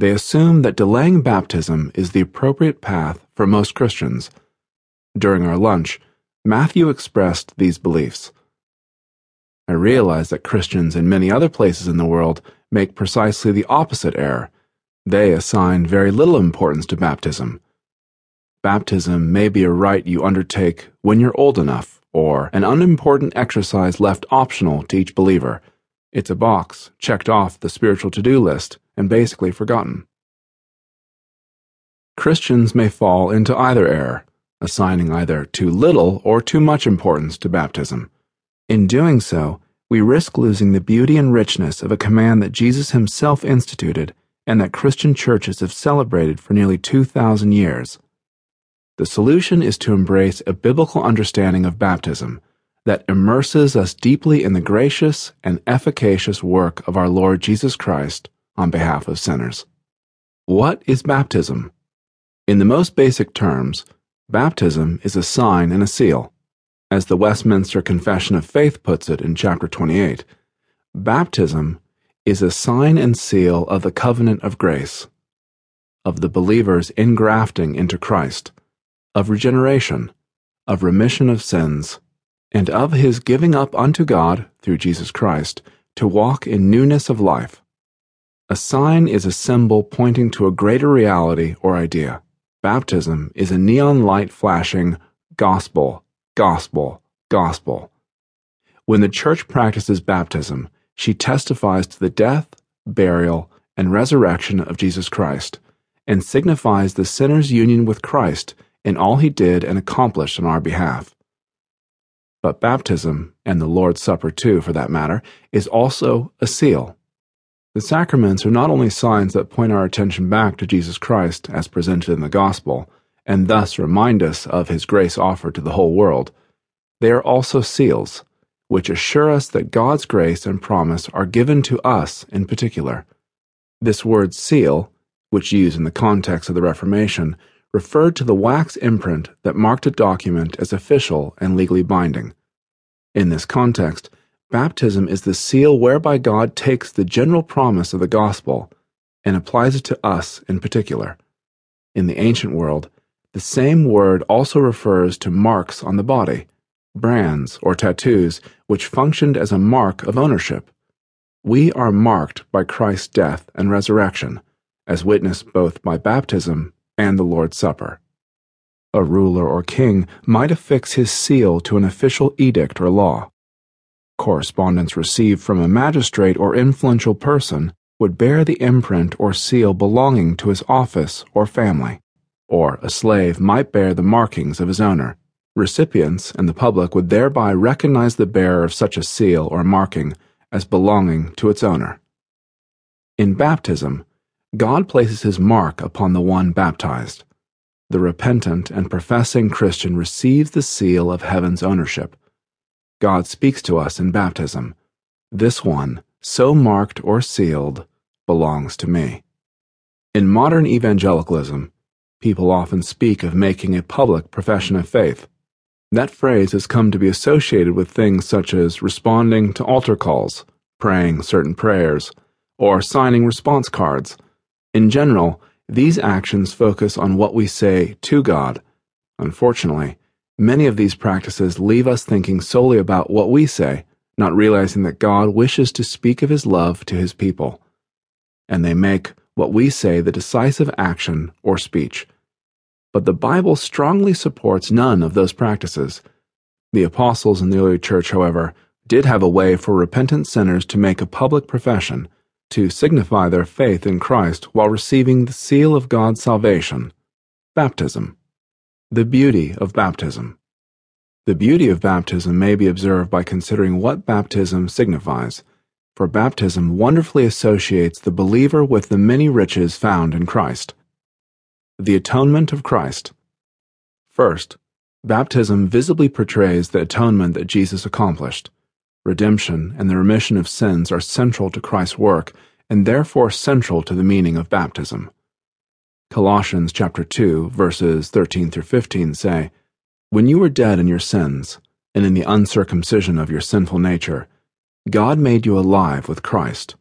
They assume that delaying baptism is the appropriate path for most Christians. During our lunch, Matthew expressed these beliefs. I realize that Christians in many other places in the world make precisely the opposite error. They assign very little importance to baptism. Baptism may be a rite you undertake when you're old enough, or an unimportant exercise left optional to each believer. It's a box checked off the spiritual to do list and basically forgotten. Christians may fall into either error, assigning either too little or too much importance to baptism. In doing so, we risk losing the beauty and richness of a command that Jesus himself instituted and that Christian churches have celebrated for nearly 2,000 years. The solution is to embrace a biblical understanding of baptism that immerses us deeply in the gracious and efficacious work of our Lord Jesus Christ on behalf of sinners. What is baptism? In the most basic terms, baptism is a sign and a seal. As the Westminster Confession of Faith puts it in chapter 28, baptism is a sign and seal of the covenant of grace, of the believer's ingrafting into Christ, of regeneration, of remission of sins, and of his giving up unto God, through Jesus Christ, to walk in newness of life. A sign is a symbol pointing to a greater reality or idea. Baptism is a neon light flashing gospel gospel, gospel. When the church practices baptism, she testifies to the death, burial, and resurrection of Jesus Christ, and signifies the sinner's union with Christ in all he did and accomplished on our behalf. But baptism, and the Lord's Supper too, for that matter, is also a seal. The sacraments are not only signs that point our attention back to Jesus Christ as presented in the Gospel, and thus remind us of his grace offered to the whole world, they are also seals, which assure us that God's grace and promise are given to us in particular. This word seal, which used in the context of the Reformation, referred to the wax imprint that marked a document as official and legally binding. In this context, baptism is the seal whereby God takes the general promise of the gospel and applies it to us in particular. In the ancient world, the same word also refers to marks on the body, brands or tattoos, which functioned as a mark of ownership. We are marked by Christ's death and resurrection, as witnessed both by baptism and the Lord's Supper. A ruler or king might affix his seal to an official edict or law. Correspondence received from a magistrate or influential person would bear the imprint or seal belonging to his office or family or a slave might bear the markings of his owner. Recipients and the public would thereby recognize the bearer of such a seal or marking as belonging to its owner. In baptism, God places his mark upon the one baptized. The repentant and professing Christian receives the seal of heaven's ownership. God speaks to us in baptism. This one, so marked or sealed, belongs to me. In modern evangelicalism, People often speak of making a public profession of faith. That phrase has come to be associated with things such as responding to altar calls, praying certain prayers, or signing response cards. In general, these actions focus on what we say to God. Unfortunately, many of these practices leave us thinking solely about what we say, not realizing that God wishes to speak of His love to His people. And they make what we say the decisive action or speech. But the Bible strongly supports none of those practices. The apostles in the early church, however, did have a way for repentant sinners to make a public profession, to signify their faith in Christ while receiving the seal of God's salvation baptism. The beauty of baptism. The beauty of baptism may be observed by considering what baptism signifies for baptism wonderfully associates the believer with the many riches found in Christ. The atonement of Christ. First, baptism visibly portrays the atonement that Jesus accomplished. Redemption and the remission of sins are central to Christ's work and therefore central to the meaning of baptism. Colossians chapter 2 verses 13 through 15 say, When you were dead in your sins and in the uncircumcision of your sinful nature, God made you alive with Christ.